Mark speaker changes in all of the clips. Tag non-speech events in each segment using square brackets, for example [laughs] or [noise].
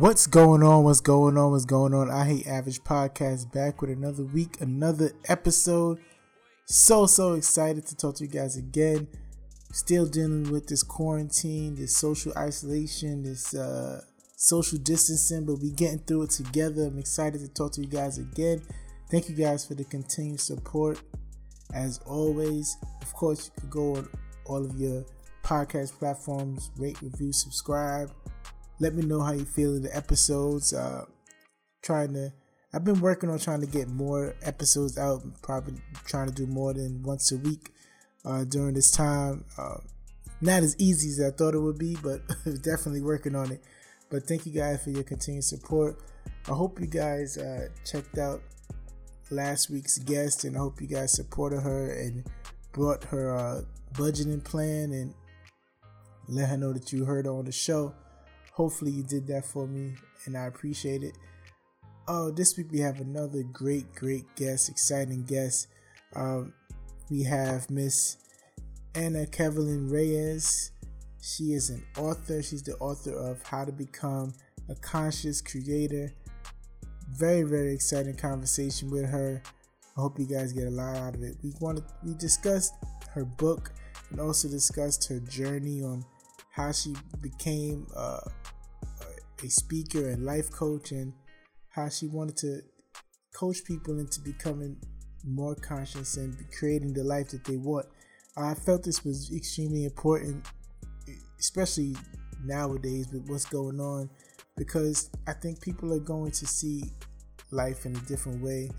Speaker 1: What's going on? What's going on? What's going on? I Hate Average Podcast back with another week, another episode. So, so excited to talk to you guys again. Still dealing with this quarantine, this social isolation, this uh, social distancing, but we getting through it together. I'm excited to talk to you guys again. Thank you guys for the continued support. As always, of course, you can go on all of your podcast platforms, rate, review, subscribe let me know how you feel of the episodes. Uh, trying to, I've been working on trying to get more episodes out. Probably trying to do more than once a week uh, during this time. Uh, not as easy as I thought it would be, but [laughs] definitely working on it. But thank you guys for your continued support. I hope you guys uh, checked out last week's guest, and I hope you guys supported her and brought her uh, budgeting plan and let her know that you heard her on the show. Hopefully, you did that for me, and I appreciate it. Oh, this week we have another great, great guest, exciting guest. Um, we have Miss Ana Kevelin Reyes. She is an author. She's the author of How to Become a Conscious Creator. Very, very exciting conversation with her. I hope you guys get a lot out of it. We wanted we discussed her book and also discussed her journey on how she became uh, a speaker and life coach, and how she wanted to coach people into becoming more conscious and creating the life that they want. I felt this was extremely important, especially nowadays with what's going on, because I think people are going to see life in a different way.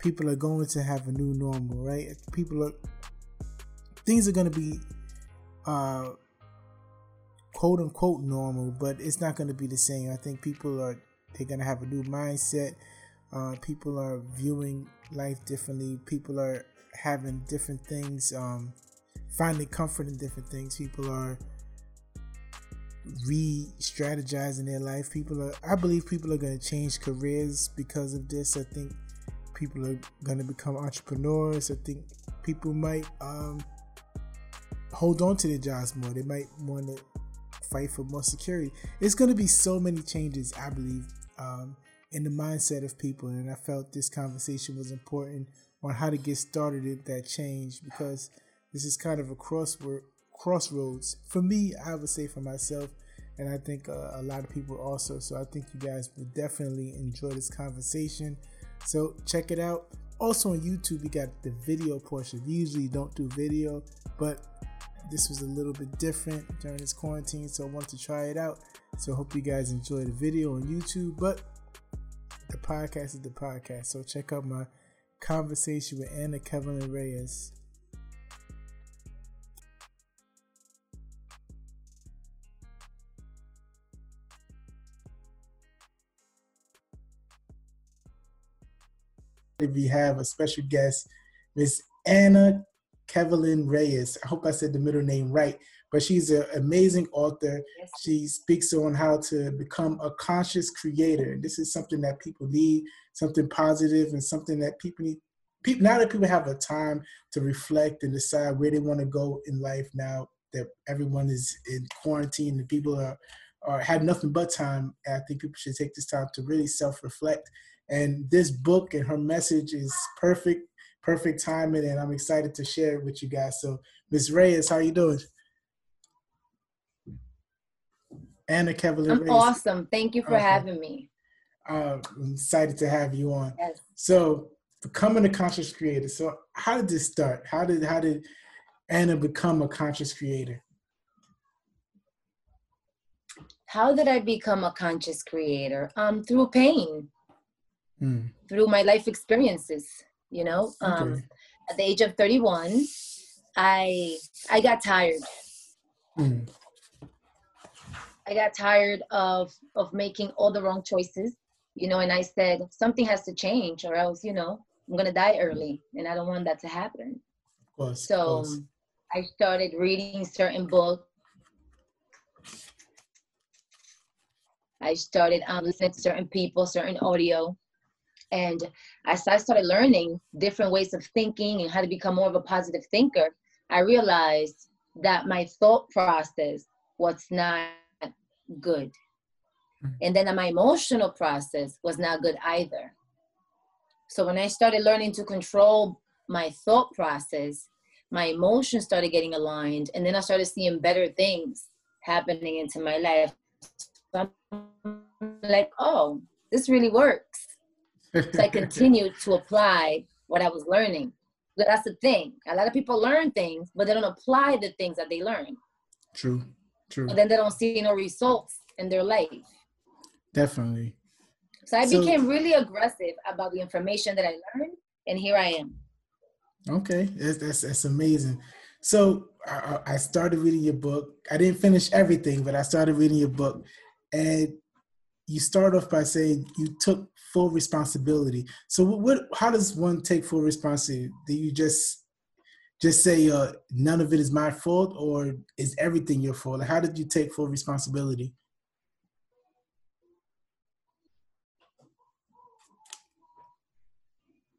Speaker 1: People are going to have a new normal, right? People are things are going to be uh, quote unquote normal, but it's not going to be the same. I think people are they're going to have a new mindset. Uh, people are viewing life differently. People are having different things, um, finding comfort in different things. People are re-strategizing their life. People are, I believe, people are going to change careers because of this. I think people are going to become entrepreneurs. I think people might um, hold on to their jobs more. They might want to fight for more security. It's going to be so many changes, I believe, um, in the mindset of people. And I felt this conversation was important on how to get started at that change because this is kind of a crossword, crossroads. For me, I would say for myself, and I think uh, a lot of people also. So I think you guys will definitely enjoy this conversation. So check it out. Also on YouTube, we got the video portion. We usually don't do video, but this was a little bit different during this quarantine, so I wanted to try it out. So I hope you guys enjoy the video on YouTube. But the podcast is the podcast, so check out my conversation with Ana Kevelin Reyes. We have a special guest, Miss Ana Kevelin Reyes. I hope I said the middle name right, but she's an amazing author. Yes. She speaks on how to become a conscious creator. And this is something that people need, something positive, and something that people need. People, now that people have a time to reflect and decide where they want to go in life, now that everyone is in quarantine and people are, are had nothing but time, I think people should take this time to really self-reflect. And this book and her message is perfect perfect timing, and I'm excited to share it with you guys. So, Ms. Reyes, how you doing? Ana Kevelin.
Speaker 2: I'm Reyes. awesome. Thank you for awesome. having me.
Speaker 1: Uh, I'm excited to have you on. Yes. So, becoming a conscious creator. So, how did this start? How did how did Ana become a conscious creator?
Speaker 2: How did I become a conscious creator? Um, through pain, hmm. through my life experiences you know um at the age of 31 i i got tired. Mm. i got tired of of making all the wrong choices you know and i said something has to change or else you know i'm gonna die early and i don't want that to happen. Course, so i started reading certain books. I started um, listening to certain people certain audio and as I started learning different ways of thinking and how to become more of a positive thinker, I realized that my thought process was not good. Mm-hmm. And then my emotional process was not good either. So when I started learning to control my thought process, my emotions started getting aligned, and then I started seeing better things happening into my life. So I'm like, oh, this really works. So I [laughs] continued to apply what I was learning. But that's the thing. A lot of people learn things, but they don't apply the things that they learn.
Speaker 1: True. True.
Speaker 2: And then they don't see no results in their life.
Speaker 1: Definitely.
Speaker 2: So I so, became really aggressive about the information that I learned, and here I am.
Speaker 1: Okay, that's that's, that's amazing. So I, I started reading your book. I didn't finish everything, but I started reading your book, and you start off by saying you took full responsibility. So what? How does one take full responsibility? Do you just just say uh, none of it is my fault, or is everything your fault? How did you take full responsibility?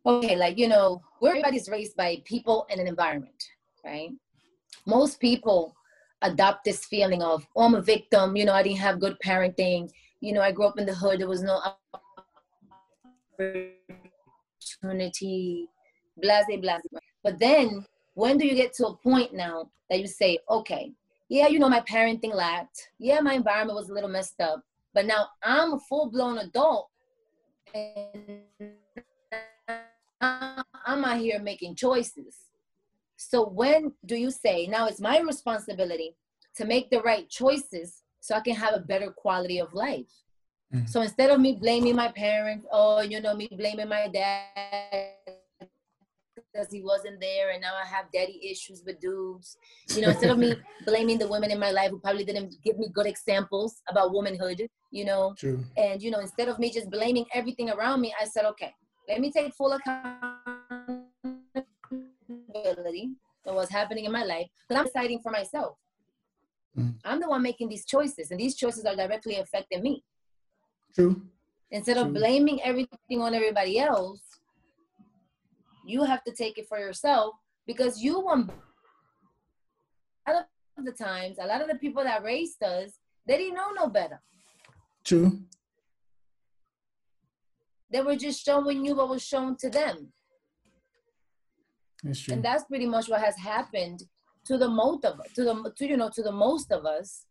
Speaker 2: okay, like, you know, everybody's raised by people and an environment, right? Most people adopt this feeling of, oh, I'm a victim, you know, I didn't have good parenting, you know, I grew up in the hood, there was no opportunity, blase, blase. But then when do you get to a point now that you say, okay, yeah, you know, my parenting lacked. Yeah, my environment was a little messed up. But now I'm a full blown adult and I'm out here making choices. So when do you say, now it's my responsibility to make the right choices so I can have a better quality of life? Mm-hmm. So instead of me blaming my parents, or you know, me blaming my dad because he wasn't there and now I have daddy issues with dudes. You know, instead of me [laughs] blaming the women in my life who probably didn't give me good examples about womanhood, you know.
Speaker 1: True.
Speaker 2: And you know, instead of me just blaming everything around me, I said, okay, let me take full accountability for what's happening in my life because I'm deciding for myself. Mm. I'm the one making these choices, and these choices are directly affecting me.
Speaker 1: True.
Speaker 2: Instead of blaming everything on everybody else, you have to take it for yourself because you want. A lot of the times, a lot of the people that raised us, they didn't know no better.
Speaker 1: True.
Speaker 2: They were just showing you what was shown to them.
Speaker 1: That's true.
Speaker 2: and that's pretty much what has happened to the most of to the to you know to the most of us.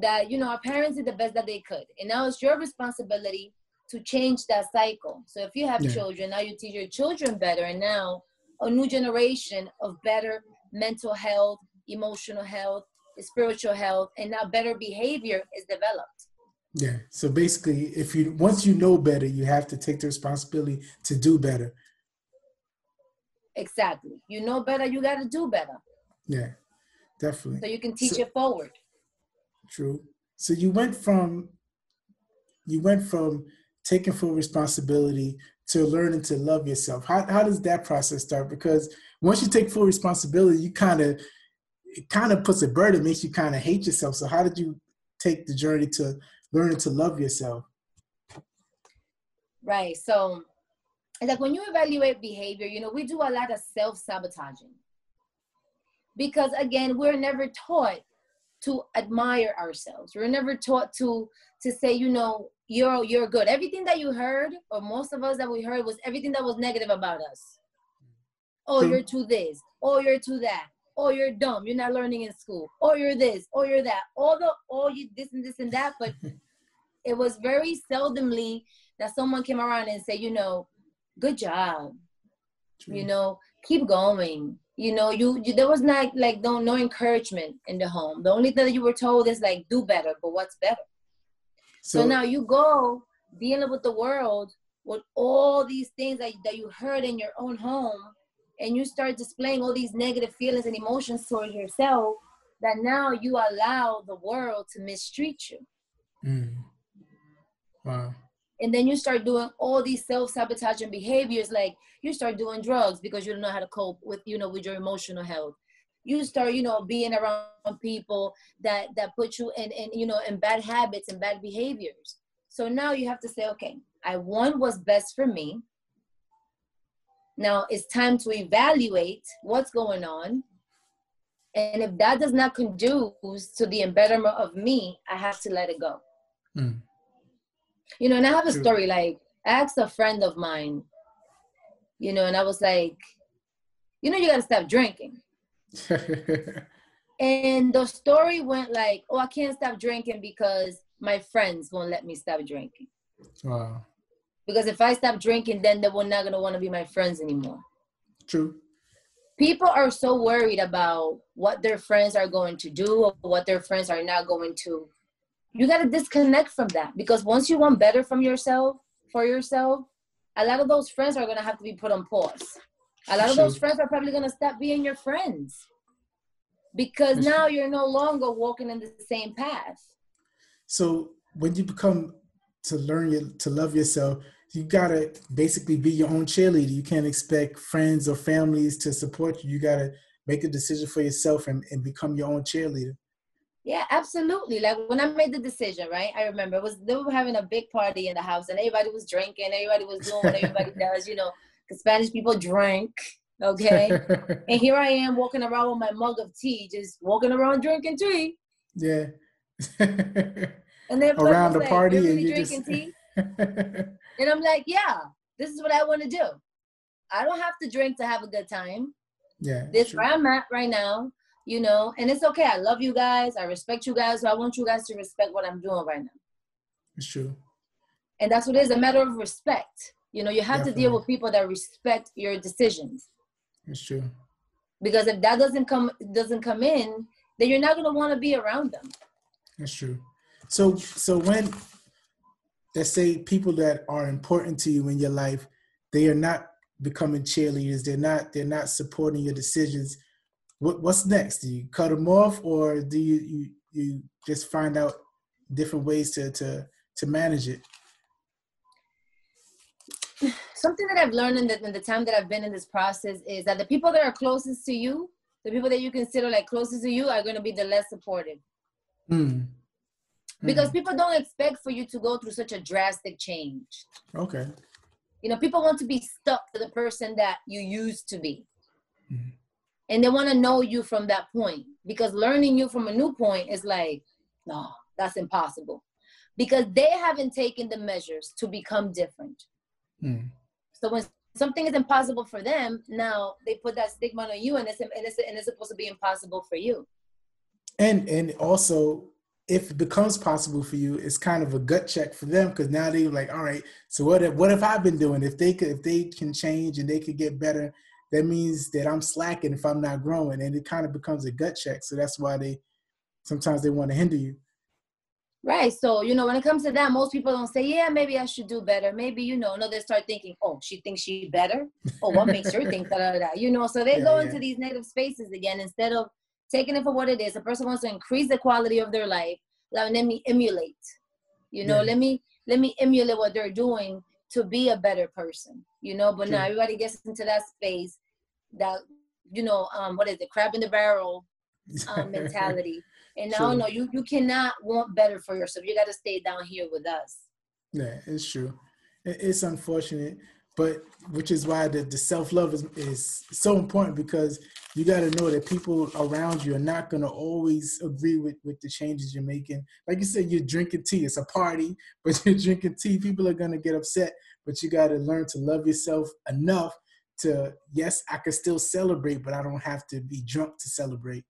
Speaker 2: That you know our parents did the best that they could, and now it's your responsibility to change that cycle. So if you have yeah. children, now you teach your children better, and now a new generation of better mental health, emotional health, spiritual health, and now better behavior is developed.
Speaker 1: Yeah. So basically, if you once you know better, you have to take the responsibility to do better.
Speaker 2: Exactly. You know better, you got to do better.
Speaker 1: Yeah, definitely.
Speaker 2: So you can teach so, it forward.
Speaker 1: True. So you went from you went from taking full responsibility to learning to love yourself. How how does that process start? Because once you take full responsibility, you kind of it kind of puts a burden, makes you kind of hate yourself. So how did you take the journey to learning to love yourself.
Speaker 2: Right. So like when you evaluate behavior, you know, we do a lot of self-sabotaging. Because again, we're never taught to admire ourselves. We're never taught to to say, you know, you're you're good. Everything that you heard, or most of us that we heard, was everything that was negative about us. Oh, you're too this. Oh, you're too that oh you're dumb you're not learning in school oh you're this oh you're that all the oh you this and this and that but [laughs] it was very seldomly that someone came around and said you know good job True. you know keep going you know you, you, there was not like no no encouragement in the home the only thing that you were told is like do better but what's better so, so now you go dealing with the world with all these things that, that you heard in your own home and you start displaying all these negative feelings and emotions towards yourself that now you allow the world to mistreat you.
Speaker 1: Mm. Wow.
Speaker 2: And then you start doing all these self-sabotaging behaviors like you start doing drugs because you don't know how to cope with you know with your emotional health. You start, you know, being around people that that put you in, in you know in bad habits and bad behaviors. So now you have to say, okay, I want what's best for me. Now it's time to evaluate what's going on. And if that does not conduce to the embetterment of me, I have to let it go. Mm. You know, and I have a story like I asked a friend of mine, you know, and I was like, you know, you got to stop drinking. [laughs] and the story went like, oh, I can't stop drinking because my friends won't let me stop drinking. Wow. Because if I stop drinking, then they were not gonna want to be my friends anymore.
Speaker 1: True.
Speaker 2: People are so worried about what their friends are going to do or what their friends are not going to. You got to disconnect from that because once you want better from yourself, for yourself, a lot of those friends are going to have to be put on pause. A lot of those friends are probably going to stop being your friends because now you're no longer walking in the same path.
Speaker 1: So when you become to learn your, to love yourself, you gotta basically be your own cheerleader. You can't expect friends or families to support you. You gotta make a decision for yourself and, and become your own cheerleader.
Speaker 2: Yeah, absolutely. Like when I made the decision, right? I remember it was they were having a big party in the house and everybody was drinking, everybody was doing what everybody [laughs] does, you know, because Spanish people drink. Okay. [laughs] and here I am walking around with my mug of tea, just walking around drinking tea.
Speaker 1: Yeah. [laughs]
Speaker 2: and then
Speaker 1: around the like, party
Speaker 2: and you drinking just... tea. and I'm like, yeah, this is what I want to do. I don't have to drink to have a good time.
Speaker 1: Yeah.
Speaker 2: This where I'm at right now, you know, and it's okay. I love you guys. I respect you guys. So I want you guys to respect what I'm doing right now.
Speaker 1: It's true.
Speaker 2: And that's what it is, a matter of respect. You know, you have Definitely. to deal with people that respect your decisions.
Speaker 1: It's true.
Speaker 2: Because if that doesn't come doesn't come in, then you're not gonna want to be around them.
Speaker 1: That's true. So so when let's say people that are important to you in your life, they are not becoming cheerleaders. They're not they're not supporting your decisions. What what's next? Do you cut them off, or do you you, you just find out different ways to to to manage it?
Speaker 2: Something that I've learned in the, in the time that I've been in this process is that the people that are closest to you, the people that you consider like closest to you, are going to be the less supportive. Mm because mm people don't expect for you to go through such a drastic change.
Speaker 1: Okay.
Speaker 2: You know, people want to be stuck to the person that you used to be. mm And they want to know you from that point because learning you from a new point is like, no, that's impossible. Because they haven't taken the measures to become different. Mm. So when something is impossible for them, now they put that stigma on you and it's, and it's, and it's supposed to be impossible for you.
Speaker 1: And and also if it becomes possible for you, it's kind of a gut check for them because now they're like, all right, so what if what have I been doing? If they could if they can change and they could get better, that means that I'm slacking if I'm not growing. And it kind of becomes a gut check. So that's why they sometimes they want to hinder you.
Speaker 2: Right. So, you know, when it comes to that, most people don't say, yeah, maybe I should do better. Maybe, you know, no, they start thinking, oh, she thinks she better. Oh, what makes her think that? Uh, you know, so they yeah, go yeah. into these negative spaces again instead of taking it for what it is. A person wants to increase the quality of their life. Like, let me emulate. You know, yeah. let me let me emulate what they're doing to be a better person. You know, but now everybody gets into that space that you know, um, what is it, crab in the barrel um, [laughs] mentality. And no, no, you you cannot want better for yourself. You got to stay down here with us.
Speaker 1: Yeah, it's true. It's unfortunate but which is why the, the self-love is, is so important because you got to know that people around you are not going to always agree with, with the changes you're making. Like you said you're drinking tea. It's a party [laughs] but you're drinking tea. People are going to get upset but you got to learn to love yourself enough to yes i can still celebrate but i don't have to be drunk to celebrate.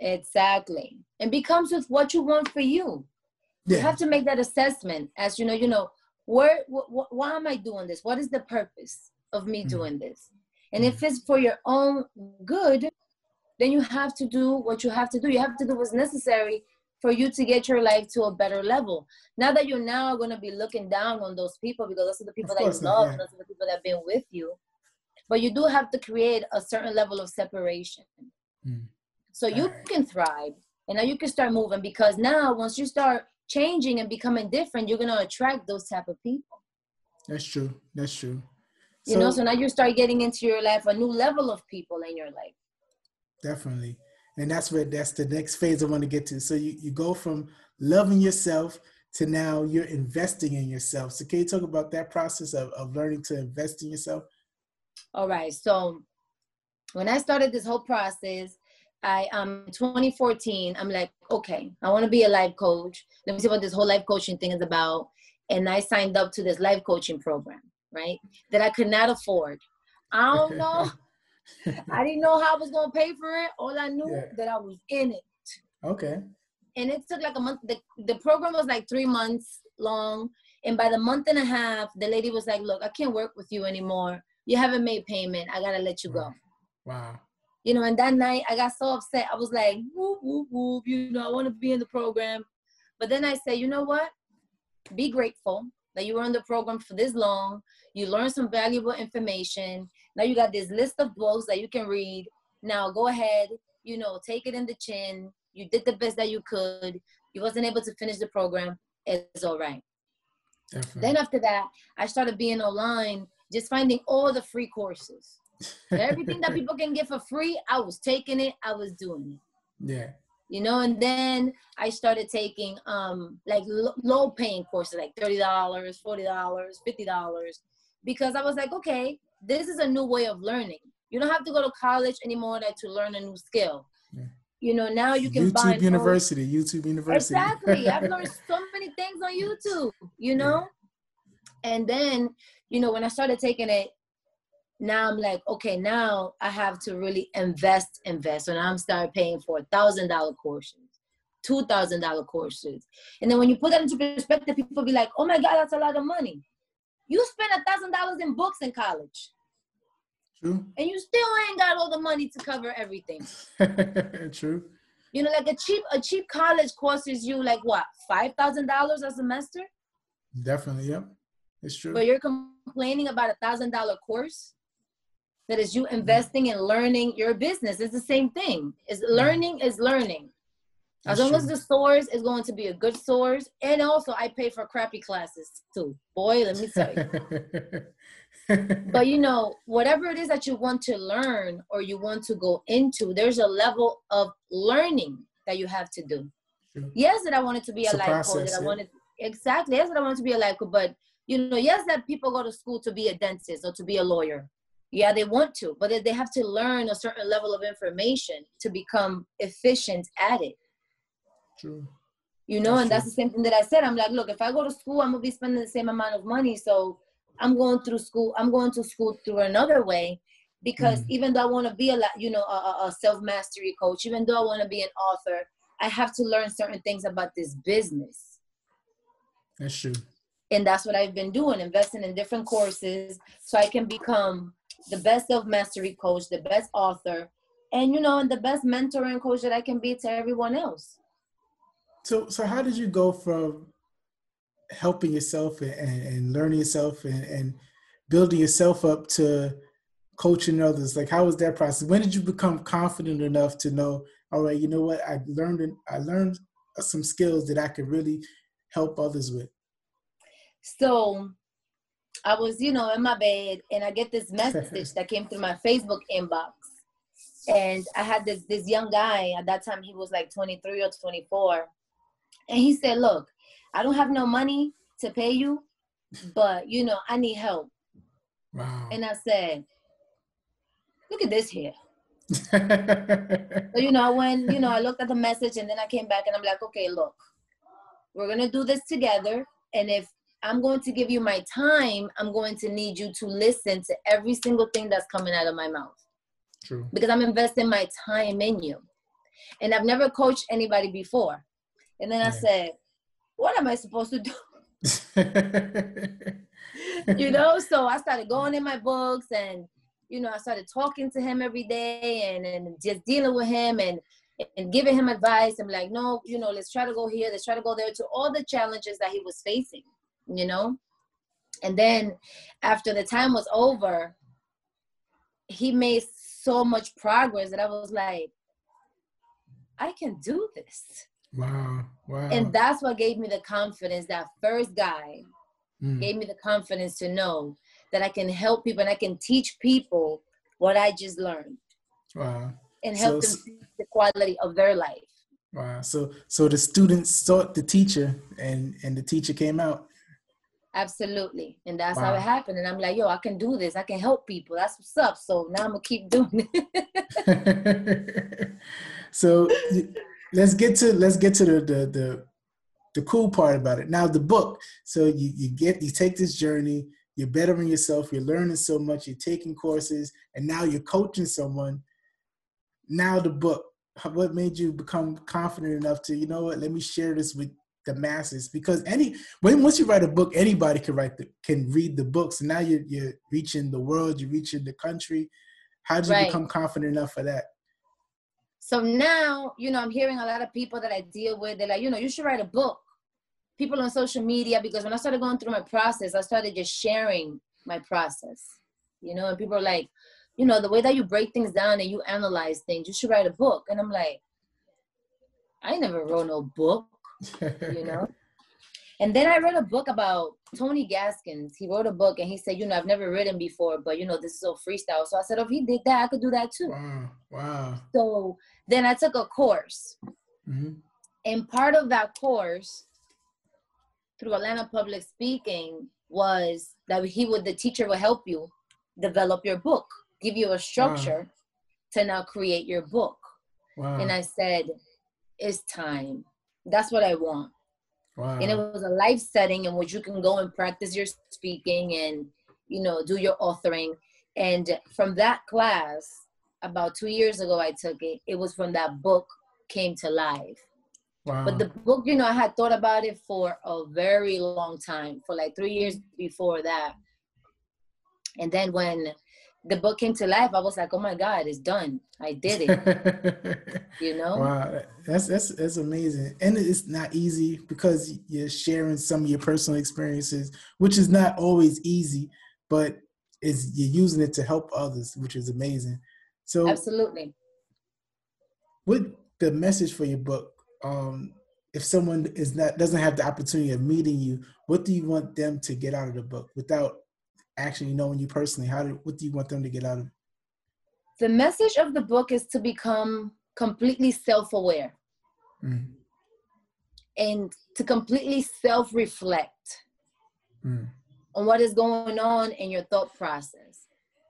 Speaker 2: Exactly. And becomes with what you want for you. Yeah. you have to make that assessment as you know you know where wh- wh- why am i doing this? What is the purpose of me mm doing this? And if it's for your own good then you have to do what you have to do. You have to do what's necessary for you to get your life to a better level. Now that you're now going to be looking down on those people because those are the people that you love yeah. and those are the people that have been with you. But you do have to create a certain level of separation. Mm. so you right. can thrive and now you can start moving because now once you start changing and becoming different, you're gonna attract those type of people.
Speaker 1: That's true. That's true.
Speaker 2: You so, know, so now you start getting into your life a new level of people in your life.
Speaker 1: Definitely. And that's where that's the next phase I want to get to. So you, you go from loving yourself to now you're investing in yourself. So can you talk about that process of, of learning to invest in yourself?
Speaker 2: All right. So when I started this whole process, I um 2014, I'm like, okay, I want to be a life coach. Let me see what this whole life coaching thing is about. And I signed up to this life coaching program, right? That I could not afford. I don't [laughs] know. I didn't know how I was gonna pay for it. All I knew yeah. that I was in it.
Speaker 1: Okay.
Speaker 2: And it took like a month. The, the program was like three months long. And by the month and a half, the lady was like, Look, I can't work with you anymore. You haven't made payment. I gotta let you go.
Speaker 1: Wow.
Speaker 2: You know, and that night I got so upset. I was like, whoop, whoop, whoop, you know, I want to be in the program. But then I said, you know what? Be grateful that you were in the program for this long. You learned some valuable information. Now you got this list of books that you can read. Now go ahead, you know, take it in the chin. You did the best that you could. You wasn't able to finish the program. It's all right. Definitely. Then after that, I started being online, just finding all the free courses. Everything that people can get for free, I was taking it, I was doing
Speaker 1: it. Yeah.
Speaker 2: You know, and then I started taking um like low paying courses, like $30, $40, $50, because I was like, okay, this is a new way of learning. You don't have to go to college anymore to learn a new skill. Yeah. You know, now you can
Speaker 1: YouTube University, YouTube University.
Speaker 2: Exactly. I've [laughs] learned so many things on YouTube, you know? Yeah. And then, you know, when I started taking it, now I'm like, okay, now I have to really invest, invest. And I'm start paying for thousand dollar courses, two thousand dollar courses. And then when you put that into perspective, people be like, oh my God, that's a lot of money. You spent a thousand dollars in books in college.
Speaker 1: True.
Speaker 2: And you still ain't got all the money to cover everything. [laughs]
Speaker 1: True.
Speaker 2: You know, like a cheap a cheap college costs you like what five thousand dollars a semester.
Speaker 1: Definitely, yep, it's true.
Speaker 2: But you're complaining about a thousand dollar course that is you mm-hmm. investing in learning your business. It's the same thing. Is learning is learning. As long true. as the source is going to be a good source, and also I pay for crappy classes too. Boy, let me tell you. [laughs] but you know, whatever it is that you want to learn or you want to go into, there's a level of learning that you have to do. True. Yes, that I wanted to be it's a life process, coach. That I wanted exactly. Yes, that I wanted to be a life coach. But you know, yes, that people go to school to be a dentist or to be a lawyer yeah they want to but they have to learn a certain level of information to become efficient at it.
Speaker 1: True.
Speaker 2: You know that's and true. that's the same thing that i said. I'm like look if i go to school i'm gonna be spending the same amount of money. So i'm going through school i'm going to school through another way because mm. even though i want to be a you know a, a self-mastery coach even though i want to be an author i have to learn certain things about this business.
Speaker 1: That's true.
Speaker 2: And that's what i've been doing investing in different courses so i can become the best self mastery coach, the best author, and you know, and the best mentor and coach that I can be to everyone else.
Speaker 1: So, so how did you go from helping yourself and, and learning yourself and, and building yourself up to coaching others? Like, how was that process? When did you become confident enough to know, all right, you know what, I learned, I learned some skills that I could really help others with?
Speaker 2: So I was, you know, in my bed and I get this message that came through my Facebook inbox. And I had this this young guy at that time he was like 23 or 24. And he said, "Look, I don't have no money to pay you, but you know, I need help."
Speaker 1: Wow.
Speaker 2: And I said, "Look at this here." [laughs] so you know, when you know, I looked at the message and then I came back and I'm like, "Okay, look. We're going to do this together and if I'm going to give you my time, I'm going to need you to listen to every single thing that's coming out of my mouth.
Speaker 1: True.
Speaker 2: Because I'm investing my time in you. And I've never coached anybody before. And then yeah. I said, what am I supposed to do? [laughs] [laughs] you know, so I started going in my books and, you know, I started talking to him every day and, and just dealing with him and, and giving him advice. I'm like, no, you know, let's try to go here, let's try to go there to all the challenges that he was facing you know? And then after the time was over, he made so much progress that I was like, I can do this.
Speaker 1: Wow. Wow.
Speaker 2: And that's what gave me the confidence. That first guy mm. gave me the confidence to know that I can help people and I can teach people what I just learned.
Speaker 1: Wow.
Speaker 2: And help so, them see the quality of their life.
Speaker 1: Wow. So so the students sought the teacher and and the teacher came out.
Speaker 2: Absolutely. And that's wow. how it happened. And I'm like, yo, I can do this. I can help people. That's what's up. So now I'm gonna keep doing
Speaker 1: it. [laughs] so let's get to let's get to the, the the the cool part about it. Now the book. So you, you get you take this journey, you're bettering yourself, you're learning so much, you're taking courses, and now you're coaching someone. Now the book. What made you become confident enough to, you know what, let me share this with the masses because any when once you write a book, anybody can write the can read the books. And now you're you're reaching the world, you're reaching the country. How did you right. become confident enough for that?
Speaker 2: So now, you know, I'm hearing a lot of people that I deal with. They're like, you know, you should write a book. People on social media, because when I started going through my process, I started just sharing my process. You know, and people are like, you know, the way that you break things down and you analyze things, you should write a book. And I'm like, I never wrote no book you know? [laughs] and then I read a book about Tony Gaskins. He wrote a book and he said, you know, I've never written before, but you know, this is so freestyle. So I said, oh, if he did that, I could do that too.
Speaker 1: Wow. Wow.
Speaker 2: So then I took a course. Mm-hmm. And part of that course through Atlanta Public Speaking was that he would, the teacher would help you develop your book, give you a structure wow. to now create your book. Wow. And I said, it's time that's what I want. Wow. And it was a life setting in which you can go and practice your speaking and, you know, do your authoring. And from that class, about two years ago, I took it. It was from that book came to life. Wow. But the book, you know, I had thought about it for a very long time, for like three years before that. And then when the book came to life, I was like, oh my God, it's done. I did it. [laughs] you know?
Speaker 1: Wow. That's that's that's amazing. And it's not easy because you're sharing some of your personal experiences, which is not always easy, but is you're using it to help others, which is amazing. So
Speaker 2: Absolutely.
Speaker 1: What the message for your book, um, if someone is not doesn't have the opportunity of meeting you, what do you want them to get out of the book without actually knowing you personally? How do, what do you want them to get out of it?
Speaker 2: The message of the book is to become completely self-aware mm. and to completely self-reflect mm. on what is going on in your thought process,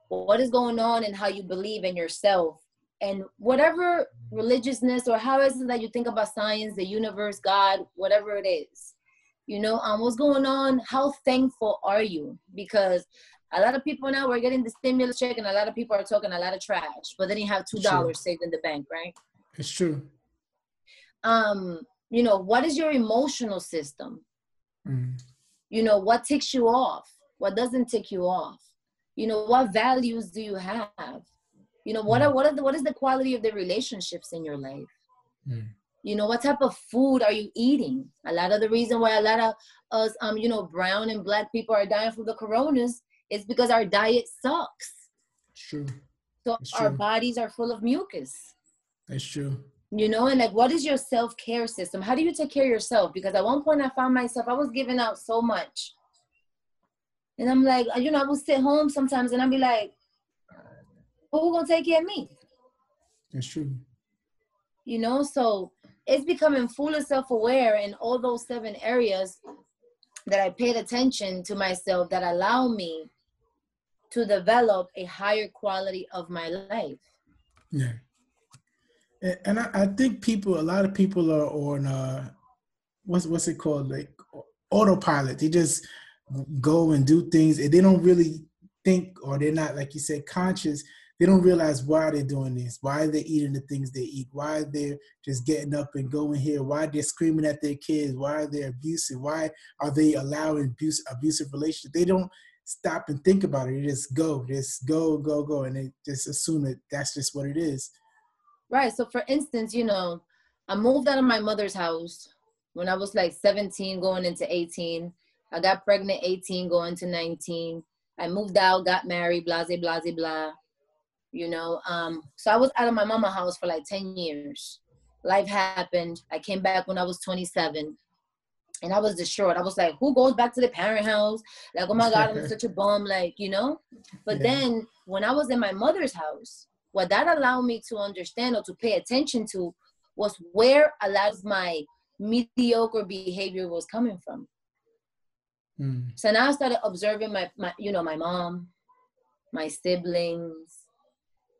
Speaker 2: what is going on in how you believe in yourself, and whatever religiousness or how is it that you think about science, the universe, God, whatever it is you know um what's going on how thankful are you? Because a lot of people now we're getting the stimulus check and a lot of people are talking a lot of trash but then you have two dollars saved in the bank right?
Speaker 1: It's true.
Speaker 2: Um you know what is your emotional system? Mm. you know what ticks you off? What doesn't tick you off? You know what values do you have? You know what mm. are what are the what is the quality of the relationships in your life? Mm you know what type of food are you eating? A lot of the reason why a lot of us um you know brown and black people are dying from the coronas is because our diet sucks.
Speaker 1: It's true.
Speaker 2: So it's our true. bodies are full of mucus.
Speaker 1: That's true.
Speaker 2: You know and like what is your self-care system? How do you take care of yourself? Because at one point i found myself i was giving out so much. And i'm like you know i would sit home sometimes and i'd be like who gonna take care of me?
Speaker 1: That's true.
Speaker 2: You know so it's becoming fully self-aware in all those seven areas that I paid attention to myself that allow me to develop a higher quality of my life.
Speaker 1: Yeah. And I, I think people, a lot of people are on, uh, what's, what's it called? Like autopilot. They just go and do things and they don't really think, or they're not, like you said, conscious they don't realize why they're doing this, why they're eating the things they eat, why they're just getting up and going here, why they're screaming at their kids, why they're abusive, why are they allowing abuse, abusive relationships. They don't stop and think about it. They just go, just go, go, go, and they just assume that that's just what it is.
Speaker 2: Right. So, for instance, you know, I moved out of my mother's house when I was like 17, going into 18. I got pregnant 18, going to 19. I moved out, got married, blah, blah, blah, blah you know. Um, so I was out of my mama house for like 10 years. Life happened. I came back when I was 27. And I was distraught. I was like, who goes back to the parent house? Like, oh my God, I'm [laughs] such a bum, like, you know? But yeah. then when I was in my mother's house, what that allowed me to understand or to pay attention to was where a lot of my mediocre behavior was coming from. Mm. So now I started observing my, my, you know, my mom, my siblings,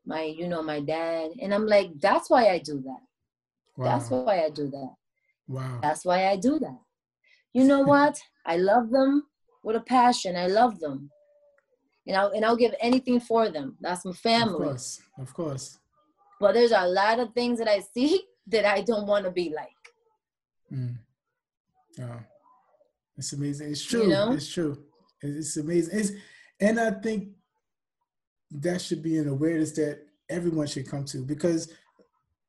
Speaker 2: my, you know, my dad. And I'm like, that's why I do that. Wow. That's why I do that. Wow. That's why I do that. You know [laughs] what? I love them with a passion. I love them. And I'll, and I'll give anything for them. That's my family.
Speaker 1: Of course. Of course.
Speaker 2: But there's a lot of things that I see [laughs] that I don't want to be like.
Speaker 1: Mm. Oh, it's amazing. It's true. You know? It's true. It's amazing. It's, and I think that should be an awareness that everyone should come to because,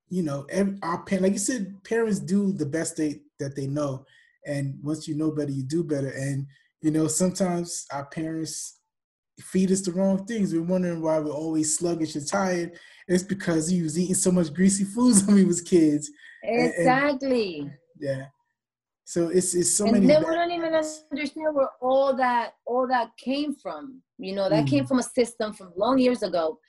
Speaker 1: you know, every, our parents, like you said, parents do the best they that they know, and once you know better, you do better. And you know, sometimes our parents feed us the wrong things. We're wondering why we're always sluggish and tired. It's because he was eating so much greasy foods [laughs] when we was kids.
Speaker 2: Exactly. And, and,
Speaker 1: yeah. So it's it's so
Speaker 2: and
Speaker 1: many.
Speaker 2: And then we don't even understand where all that all that came from. You know, that mm. came from a system from long years ago,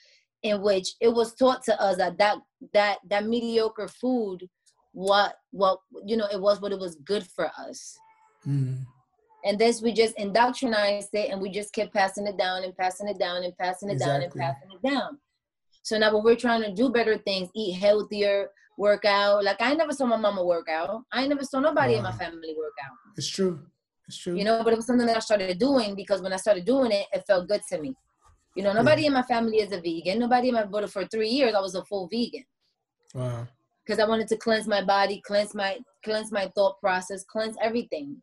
Speaker 2: in which it was taught to us that that that that mediocre food, what what you know, it was what it was good for us. Mm. And this we just indoctrinized it, and we just kept passing it down and passing it down and passing it exactly. down and passing it down. So now when we're trying to do better things, eat healthier, work out. Like I never saw my mama work out. I never saw nobody wow. in my family work out.
Speaker 1: It's true. It's true.
Speaker 2: You know, but it was something that I started doing because when I started doing it, it felt good to me. You know, nobody yeah. in my family is a vegan. Nobody in my but for three years I was a full vegan. Wow. Because I wanted to cleanse my body, cleanse my cleanse my thought process, cleanse everything.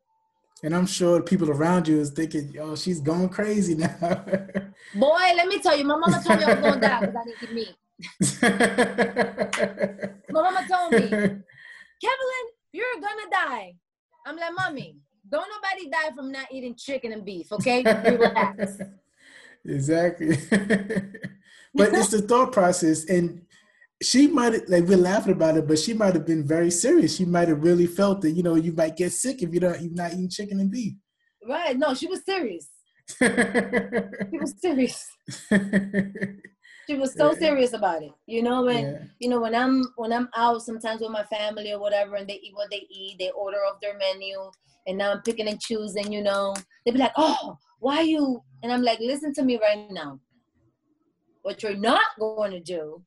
Speaker 1: And I'm sure people around you is thinking, "Oh, she's going crazy now." [laughs]
Speaker 2: Boy, let me tell you, my mama told me I was going to die because I didn't eat meat. My [laughs] mama told me, [laughs] Kevin, you're gonna die. I'm like, mommy, don't nobody die from not eating chicken and beef, okay? Relax. [laughs]
Speaker 1: exactly. but it's the thought process, and she might have like we're laughing about it, but she might have been very serious. She might have really felt that you know you might get sick if you don't you're not eating chicken and beef.
Speaker 2: Right? No, she was serious. she was serious. She was so serious about it you know when yeah. you know when i'm when i'm out sometimes with my family or whatever and they eat what they eat they order off their menu and now i'm picking and choosing you know. They be like oh why you? And i'm like listen to me right now. What you're not going to do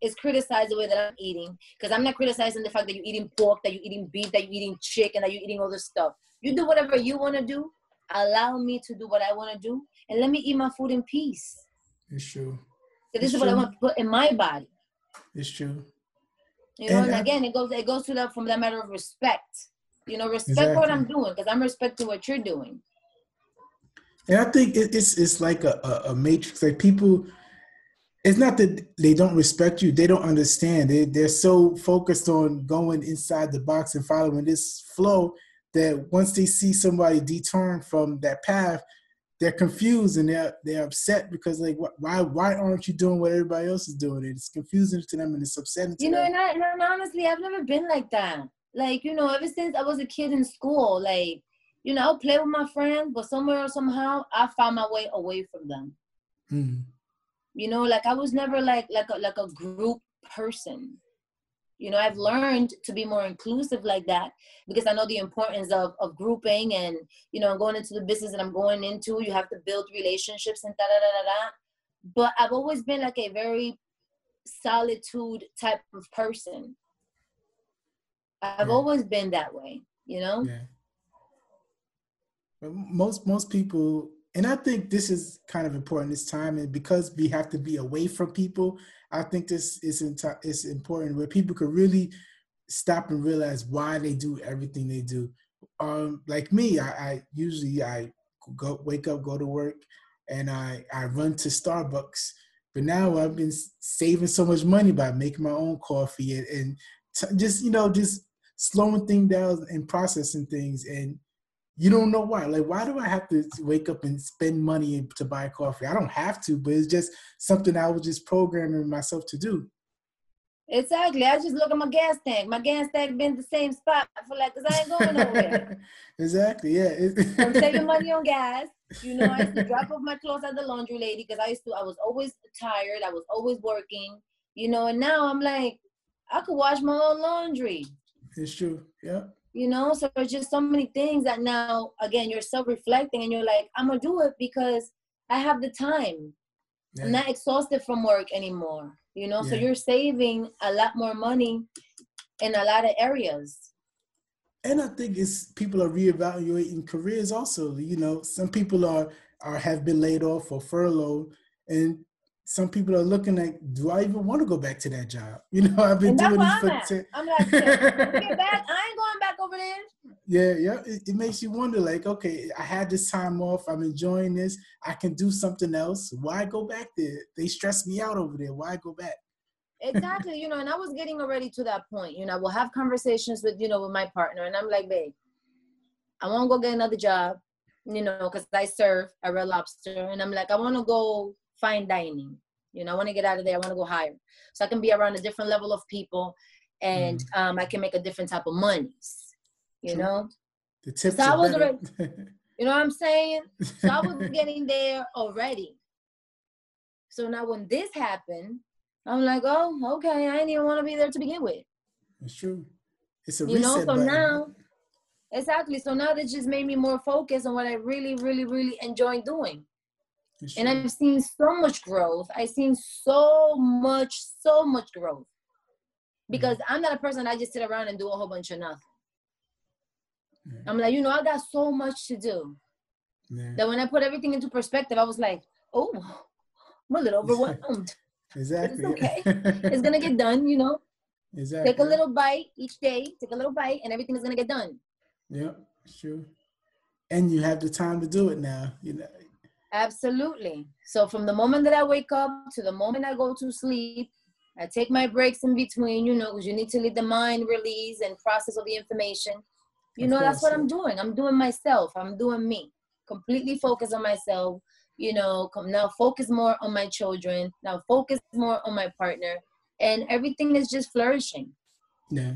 Speaker 2: is criticize the way that i'm eating because i'm not criticizing the fact that you're eating pork that you're eating beef that you're eating chicken that you're eating all this stuff. You do whatever you want to do. Allow me to do what i want to do and let me eat my food in peace.
Speaker 1: It's true
Speaker 2: this is what I want to put in my body.
Speaker 1: It's true.
Speaker 2: You know, and, and again, it goes it goes to that from that matter of respect. You know, respect exactly. what I'm doing because I'm respecting what you're doing.
Speaker 1: And I think it's it's like a, a, a matrix. Like people, it's not that they don't respect you; they don't understand. They they're so focused on going inside the box and following this flow that once they see somebody deturn from that path, they're confused and they're they're upset because like why why aren't you doing what everybody else is doing? It's confusing to them and it's upsetting. To them.
Speaker 2: You know. And, I, and honestly, I've never been like that. Like you know, ever since I was a kid in school, like you know, I'll play with my friends, but somewhere or somehow I found my way away from them. Mm-hmm. You know, like I was never like like a, like a group person you know i've learned to be more inclusive like that because i know the importance of, of grouping and you know going into the business that i'm going into you have to build relationships and da da da da da but i've always been like a very solitude type of person. I've yeah. always been that way you know? Yeah.
Speaker 1: Most most people and i think this is kind of important this time and because we have to be away from people I think this is it's important where people could really stop and realize why they do everything they do. Um, like me, I, I usually I go wake up, go to work, and I I run to Starbucks. But now I've been saving so much money by making my own coffee and, and t- just you know just slowing things down and processing things and you don't know why. Like, why do I have to wake up and spend money to buy coffee? I don't have to, but it's just something I was just programming myself to do.
Speaker 2: Exactly. I just look at my gas tank. My gas tank been the same spot for like, cause I ain't going nowhere. [laughs]
Speaker 1: exactly. Yeah.
Speaker 2: I'm saving money on [laughs] gas. You know, I used to drop off my clothes at the laundry lady because I used to. I was always tired. I was always working. You know, and now I'm like, I could wash my own laundry.
Speaker 1: It's true. Yeah.
Speaker 2: You know, so there's just so many things that now again you're self-reflecting and you're like, I'm gonna do it because I have the time. Yeah. I'm not exhausted from work anymore. You know, yeah. so you're saving a lot more money in a lot of areas.
Speaker 1: And I think it's people are reevaluating careers also. You know, some people are are have been laid off or furloughed and some people are looking at, do I even want to go back to that job? [laughs] You know, I've been doing this for.
Speaker 2: T- I'm like, get back. [laughs] I ain't going back over there.
Speaker 1: Yeah, yeah. It, it, makes you wonder, like, okay, I had this time off. I'm enjoying this. I can do something else. Why go back there? They stress me out over there. Why go back?
Speaker 2: exactly. You know, and I was getting already to that point. You know, we'll have conversations with, you know, with my partner, and I'm like, babe, I want to go get another job. You know, because I serve a Red Lobster, and I'm like, I want to go fine dining. You know, I want to get out of there. I want to go higher, so I can be around a different level of people, and mm. um, I can make a different type of monies. You True. know,
Speaker 1: the tips so are
Speaker 2: better. Already, [laughs] you know what I'm saying? So I was [laughs] getting there already. So now when this happened, I'm like, oh, okay, I didn't even want to be there to begin with.
Speaker 1: It's true. It's a
Speaker 2: you know. So
Speaker 1: button.
Speaker 2: now, exactly. So now that just made me more focused on what I really, really, really enjoy doing and I've seen so much growth. I've seen so much, so much growth. Because mm-hmm. I'm not a person I just sit around and do a whole bunch of nothing. Mm-hmm. I'm like, you know, I got so much to do. Yeah. That when I put everything into perspective, I was like, oh, I'm a little [laughs] overwhelmed.
Speaker 1: exactly.
Speaker 2: It's okay. [laughs] it's gonna get done, you know.
Speaker 1: Exactly.
Speaker 2: Take a little bite each day, take a little bite, and everything is gonna get done.
Speaker 1: Yeah, sure. And you have the time to do it now. You know,
Speaker 2: Absolutely. So from the moment that I wake up to the moment I go to sleep, I take my breaks in between, you know, because you need to let the mind release and process all the information. You of know, course, that's what. I'm doing. I'm doing myself. I'm doing me. Completely focus on myself. You know, come now focus more on my children. Now focus more on my partner. And everything is just flourishing.
Speaker 1: Yeah.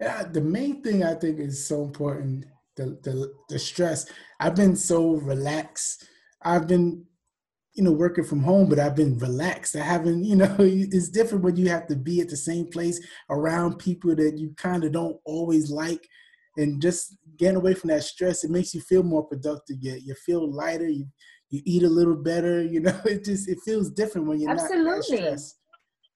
Speaker 1: yeah the main thing I think is so important, the the the stress. I've been so relaxed I've been, you know, working from home, but I've been relaxed. I haven't, you know, [laughs] it's different when you have to be at the same place around people that you kind of don't always like. And just getting away from that stress, it makes you feel more productive. You, you feel lighter. You you eat a little better. You know, [laughs] it just it feels different when you're Absolutely. not stressed.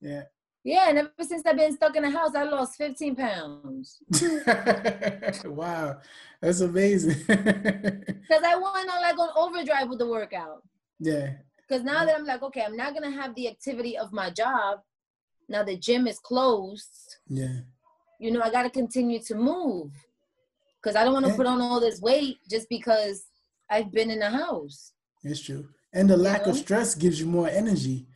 Speaker 1: Yeah.
Speaker 2: Yeah, and ever since I've been stuck in the house, I lost 15 pounds. [laughs]
Speaker 1: wow, that's amazing. [laughs]
Speaker 2: Because I went on like on overdrive with the workout.
Speaker 1: Yeah.
Speaker 2: Because now yeah. that I'm like, okay, I'm not gonna have the activity of my job. Now the gym is closed.
Speaker 1: Yeah.
Speaker 2: You know, I gotta continue to move. Cause I don't want to yeah. put on all this weight just because I've been in the house.
Speaker 1: It's true. And the lack you know? of stress gives you more energy.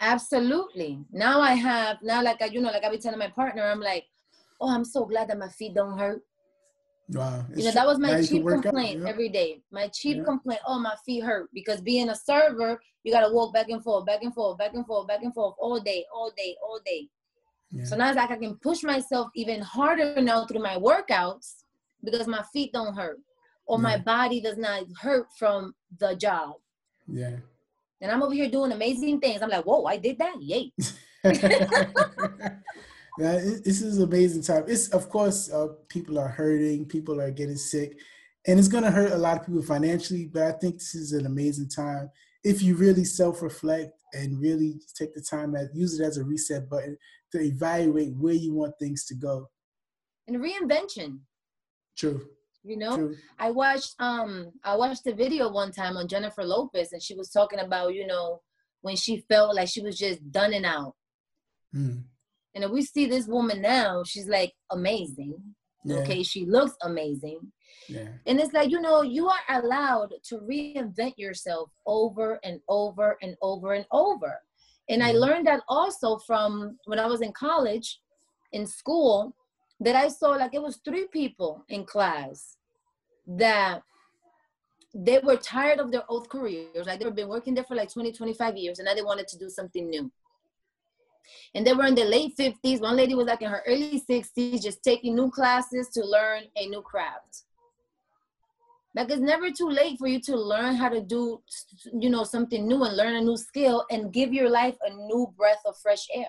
Speaker 2: Absolutely. Now I have now like I you know like I be telling my partner I'm like, oh I'm so glad that my feet don't hurt.
Speaker 1: Wow.
Speaker 2: You know that was my chief complaint every day. My chief yeah. complaint, oh my feet hurt because being a server you got to walk back and forth, back and forth, back and forth, back and forth all day, all day, all day. Yeah. So now it's like I can push myself even harder now through my workouts because my feet don't hurt or yeah. my body does not hurt from the job.
Speaker 1: Yeah
Speaker 2: and I'm over here doing amazing things. I'm like, whoa, I did that, yay! [laughs] [laughs]
Speaker 1: yeah, this is amazing time. It's of course uh, people are hurting, people are getting sick, and it's gonna hurt a lot of people financially. But I think this is an amazing time if you really self-reflect and really take the time to use it as a reset button to evaluate where you want things to go.
Speaker 2: And reinvention.
Speaker 1: True
Speaker 2: you know True. i watched um i watched a video one time on jennifer lopez and she was talking about you know when she felt like she was just done and out mm. and if we see this woman now she's like amazing yeah. okay she looks amazing
Speaker 1: yeah.
Speaker 2: and it's like you know you are allowed to reinvent yourself over and over and over and over and i learned that also from when i was in college in school that I saw like it was three people in class that they were tired of their old careers. Like they've been working there for like 20, 25 years and now they wanted to do something new. And they were in their late 50s. One lady was like in her early 60s, just taking new classes to learn a new craft. Like it's never too late for you to learn how to do, you know, something new and learn a new skill and give your life a new breath of fresh air.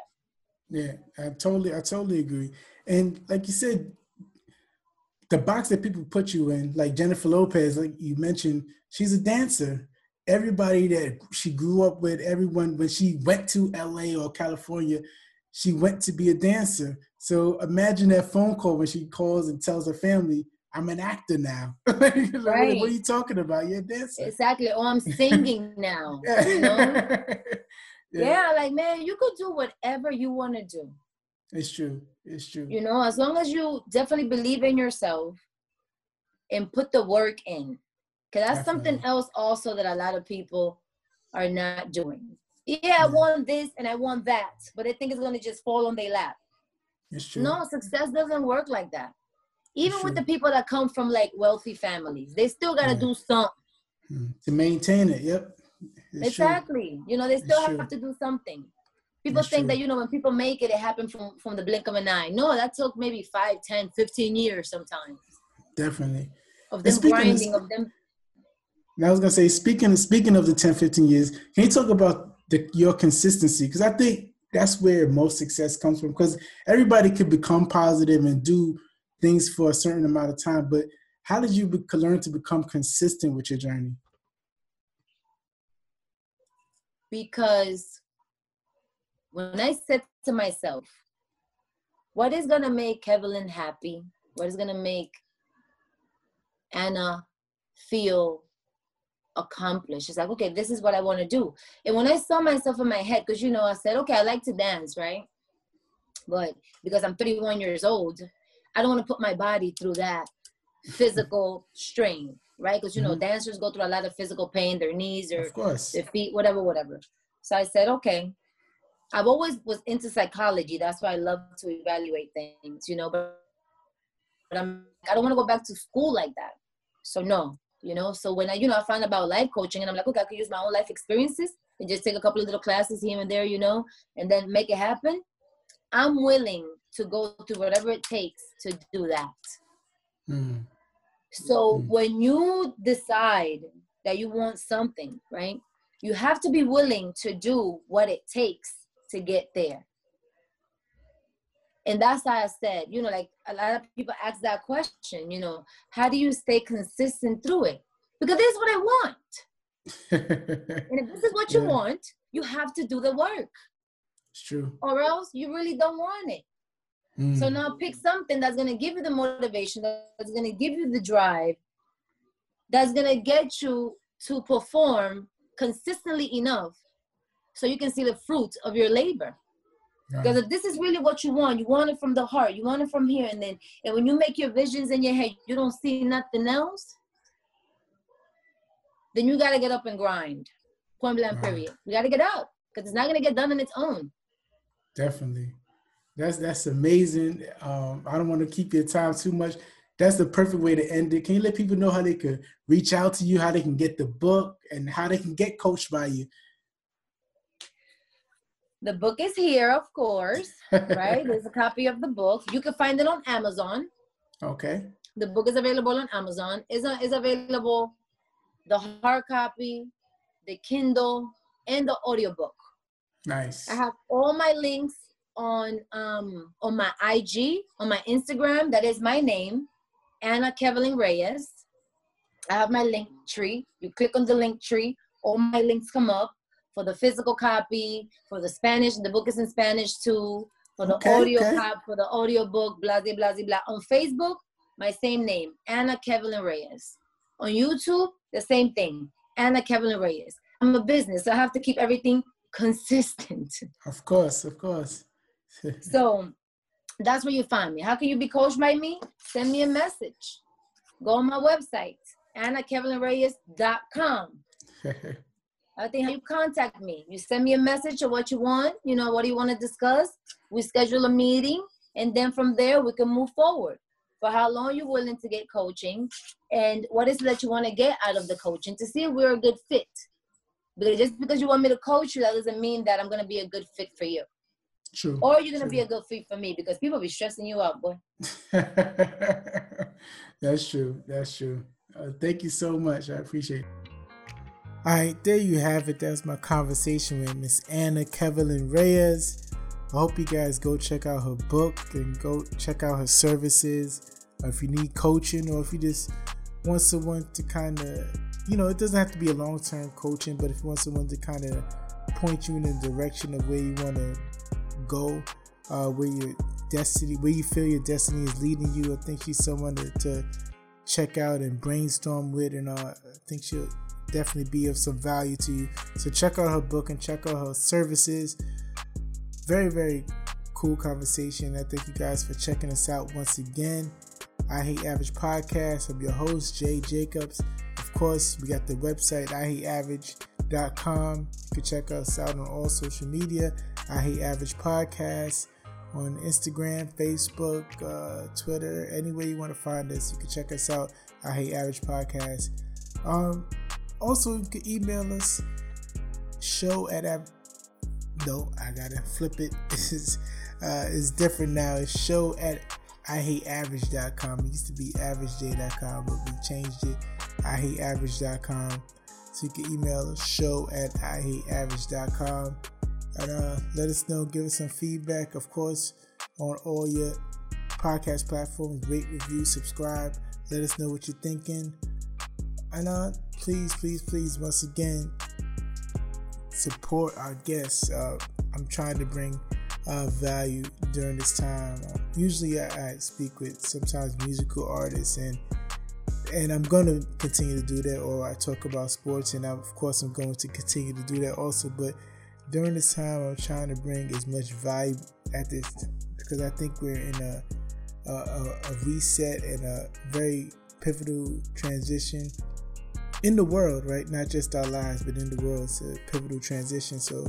Speaker 1: Yeah, I totally, I totally agree. And like you said, the box that people put you in, like Jennifer Lopez, like you mentioned, she's a dancer. Everybody that she grew up with, everyone when she went to LA or California, she went to be a dancer. So imagine that phone call when she calls and tells her family, I'm an actor now. [laughs] like, right. what, are you talking about? You're a dancer.
Speaker 2: Exactly. Oh, I'm singing now. [laughs] You know? yeah. yeah, like man, you could do whatever you want to do.
Speaker 1: It's true. It's true.
Speaker 2: You know, as long as you definitely believe in yourself and put the work in. Cause that's definitely. something else also that a lot of people are not doing. Yeah, I want this and I want that, but they think it's gonna just fall on their lap. It's true. No, success doesn't work like that. Even with the people that come from like wealthy families, they still gotta yeah. do something
Speaker 1: hmm. to maintain it. Yep.
Speaker 2: It's exactly. True. You know, they still have to do something. People think true. that, you know, when people make it, it happened from, from the blink of an eye. No, that took maybe 5, 10, 15 years sometimes.
Speaker 1: Definitely.
Speaker 2: Of them grinding, of, of them.
Speaker 1: I was gonna say, speaking speaking of the 10, 15 years, can you talk about the, your consistency? Because I think that's where most success comes from. Because everybody could become positive and do things for a certain amount of time, but how did you be, learn to become consistent with your journey?
Speaker 2: Because when I said to myself, what is going to make Kevelin happy? What is going to make Ana feel accomplished? It's like, okay, this is what I want to do. And when I saw myself in my head, because, you know, I said, okay, I like to dance, right? But because I'm 31 years old, I don't want to put my body through that physical strain, right? Because, you know, mm-hmm. dancers go through a lot of physical pain, their knees or their feet, whatever, whatever. So I said, okay, I've always was into psychology. That's why I love to evaluate things, you know. But, but I'm I don't want to go back to school like that. So no, you know. So when I you know I found about life coaching and I'm like, okay, I could use my own life experiences and just take a couple of little classes here and there, you know, and then make it happen. I'm willing to go through whatever it takes to do that. Mm. So mm. when you decide that you want something, right? You have to be willing to do what it takes to get there. And that's why I said, you know, like a lot of people ask that question, you know, how do you stay consistent through it? Because this is what I want. and if this is what you [laughs] yeah. want, you have to do the work.
Speaker 1: It's true.
Speaker 2: Or else you really don't want it. Mm. So now pick something that's going to give you the motivation, that's going to give you the drive, that's going to get you to perform consistently enough so you can see the fruit of your labor. Right. Because if this is really what you want, you want it from the heart, you want it from here, and then and when you make your visions in your head, you don't see nothing else, then you gotta get up and grind. Point blank right. period. You gotta get up because it's not gonna get done on its own.
Speaker 1: Definitely. That's that's amazing. Um, I don't want to keep your time too much. That's the perfect way to end it. Can you let people know how they could reach out to you, how they can get the book, and how they can get coached by you?
Speaker 2: The book is here, of course, right? There's a copy of the book. You can find it on Amazon.
Speaker 1: Okay.
Speaker 2: The book is available on Amazon. Is is available the hard copy, the Kindle, and the audiobook.
Speaker 1: Nice.
Speaker 2: I have all my links on um on my IG, on my Instagram. That is my name, Ana Kevelin Reyes. I have my link tree. You click on the link tree, all my links come up for the physical copy, for the Spanish, the book is in Spanish too, for the okay, audio okay. copy, for the audio book, blah, blah, blah, blah. On Facebook, my same name, Ana Kevelin Reyes. On YouTube, the same thing, Ana Kevelin Reyes. I'm a business, so I have to keep everything [laughs] consistent.
Speaker 1: Of course, of course. [laughs]
Speaker 2: so that's where you find me. How can you be coached by me? Send me a message. Go on my website, anakevelinreyes.com. [laughs] I think how you contact me. You send me a message of what you want, you know, what do you want to discuss? We schedule a meeting, and then from there we can move forward. For how long you're willing to get coaching, and what is it that you want to get out of the coaching to see if we're a good fit. Because just because you want me to coach you, that doesn't mean that I'm going to be a good fit for you.
Speaker 1: True.
Speaker 2: Or you're going to be a good fit for me because people be stressing you out, boy. [laughs]
Speaker 1: That's true. That's true. Uh, thank you so much. I appreciate it. All right, there you have it. That's my conversation with Miss Ana Kevelin Reyes. I hope you guys go check out her book and go check out her services. if you need coaching, or if you just want someone to kind of, you know, it doesn't have to be a long term coaching, but if you want someone to kind of point you in the direction of where you want to go, uh, where your destiny, where you feel your destiny is leading you, I think she's someone to, to check out and brainstorm with, and uh, I think she'll definitely be of some value to you. So check out her book and check out her services. Very, very cool conversation. I thank you guys for checking us out once again. I Hate Average Podcast. I'm your host, Jay Jacobs. Of course, we got the website, I Hate Average.com. You can check us out on all social media. I Hate Average Podcast on Instagram, Facebook, uh, Twitter, anywhere you want to find us. You can check us out. I Hate Average Podcast. Um, also, you can email us show at no, I gotta flip it. [laughs] Is uh, it's different now. It's show at I hate average.com. It used to be averagej.com, but we changed it. I hate average.com. So you can email us show at I hate average.com and uh, let us know. Give us some feedback, of course, on all your podcast platforms. Rate, review, subscribe. Let us know what you're thinking. And uh, please, please, please, once again, support our guests. Uh, I'm trying to bring uh, value during this time. Uh, usually, I, I, speak with sometimes musical artists, and and I'm going to continue to do that. Or I talk about sports, and I, of course, I'm going to continue to do that also. But during this time, I'm trying to bring as much value at this because I think we're in a a, a reset and a very pivotal transition in the world, right? Not just our lives, but in the world. It's a pivotal transition. So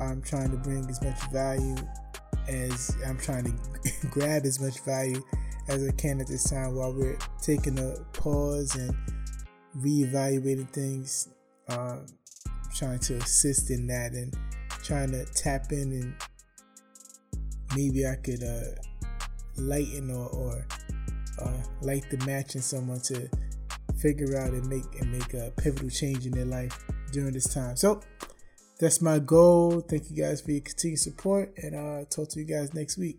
Speaker 1: I'm trying to bring as much value as I'm trying to [laughs] grab as much value as I can at this time while we're taking a pause and reevaluating things. Um, trying to assist in that and trying to tap in and maybe I could uh, lighten or, or uh, light the match in someone to figure out and make and make a pivotal change in their life during this time. So that's my goal. Thank you guys for your continued support, and I'll talk to you guys next week.